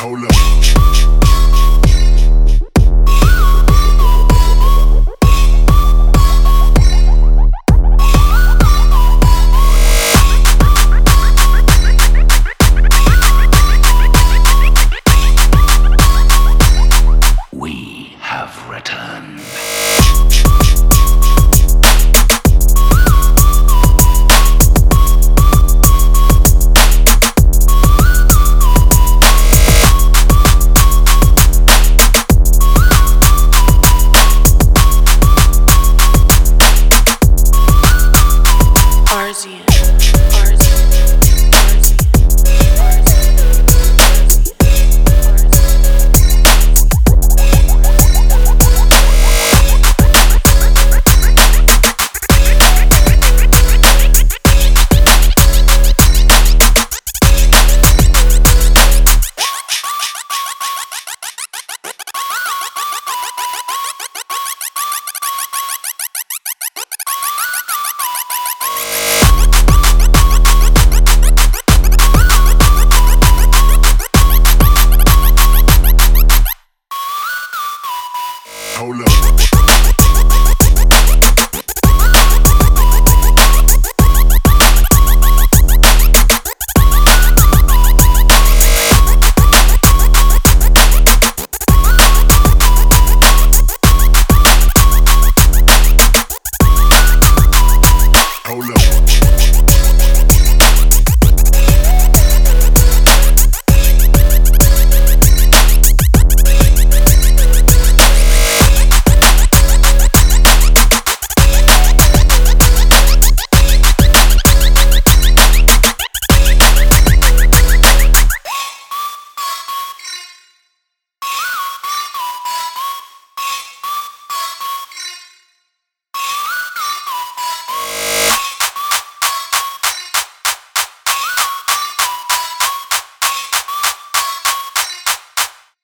Hold up. hold up.